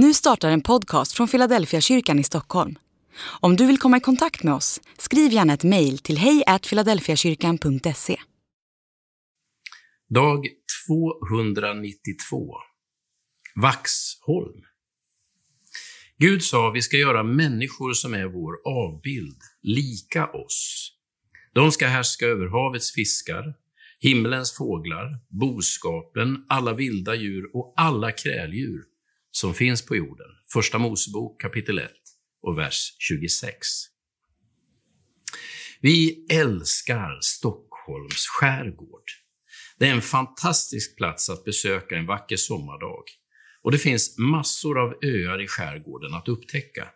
Nu startar en podcast från Philadelphia kyrkan i Stockholm. Om du vill komma i kontakt med oss, skriv gärna ett mejl till hejfiladelfiakyrkan.se. Dag 292 Vaxholm Gud sa, vi ska göra människor som är vår avbild, lika oss. De ska härska över havets fiskar, himlens fåglar, boskapen, alla vilda djur och alla kräldjur som finns på jorden. Första Mosebok kapitel 1 och vers 26. Vi älskar Stockholms skärgård. Det är en fantastisk plats att besöka en vacker sommardag. Och det finns massor av öar i skärgården att upptäcka.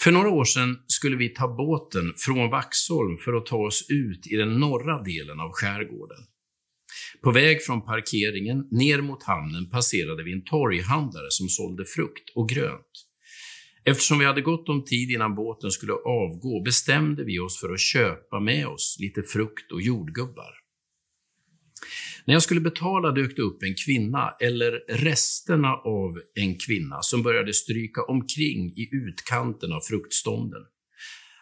För några år sedan skulle vi ta båten från Vaxholm för att ta oss ut i den norra delen av skärgården. På väg från parkeringen ner mot hamnen passerade vi en torghandlare som sålde frukt och grönt. Eftersom vi hade gott om tid innan båten skulle avgå bestämde vi oss för att köpa med oss lite frukt och jordgubbar. När jag skulle betala dök det upp en kvinna, eller resterna av en kvinna, som började stryka omkring i utkanten av fruktstånden.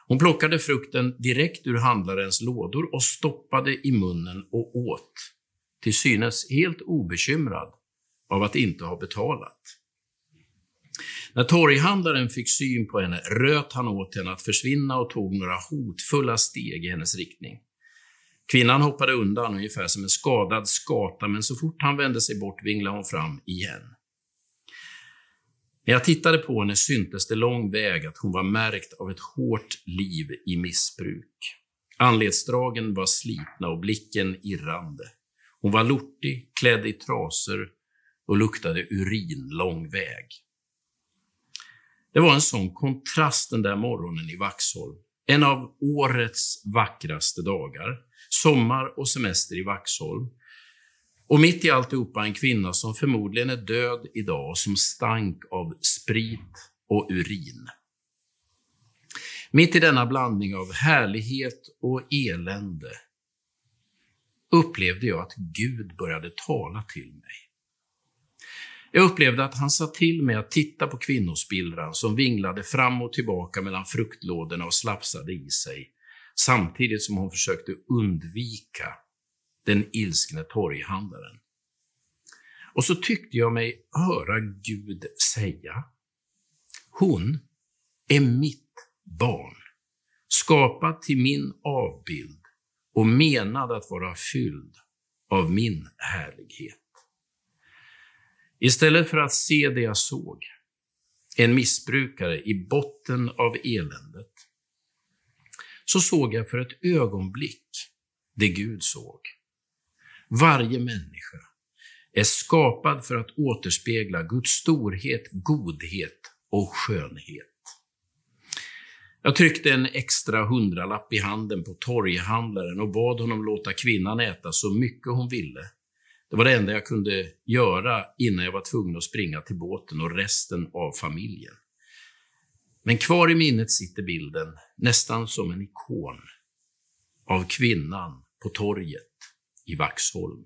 Hon plockade frukten direkt ur handlarens lådor och stoppade i munnen och åt, till synes helt obekymrad av att inte ha betalat. När torghandlaren fick syn på henne röt han åt henne att försvinna och tog några hotfulla steg i hennes riktning. Kvinnan hoppade undan ungefär som en skadad skata, men så fort han vände sig bort vinglade hon fram igen. När jag tittade på henne syntes det lång väg att hon var märkt av ett hårt liv i missbruk. Anletsdragen var slitna och blicken irrande. Hon var lortig, klädd i trasor och luktade urin lång väg. Det var en sån kontrast den där morgonen i Vaxholm. En av årets vackraste dagar. Sommar och semester i Vaxholm. Och mitt i alltihopa en kvinna som förmodligen är död idag och som stank av sprit och urin. Mitt i denna blandning av härlighet och elände upplevde jag att Gud började tala till mig. Jag upplevde att han sa till mig att titta på kvinnospillran som vinglade fram och tillbaka mellan fruktlådorna och slafsade i sig, samtidigt som hon försökte undvika den ilskne torghandlaren. Och så tyckte jag mig höra Gud säga, hon är mitt barn, skapad till min avbild och menad att vara fylld av min härlighet. Istället för att se det jag såg, en missbrukare i botten av eländet, så såg jag för ett ögonblick det Gud såg. Varje människa är skapad för att återspegla Guds storhet, godhet och skönhet. Jag tryckte en extra hundralapp i handen på torghandlaren och bad honom låta kvinnan äta så mycket hon ville det var det enda jag kunde göra innan jag var tvungen att springa till båten och resten av familjen. Men kvar i minnet sitter bilden, nästan som en ikon, av kvinnan på torget i Vaxholm.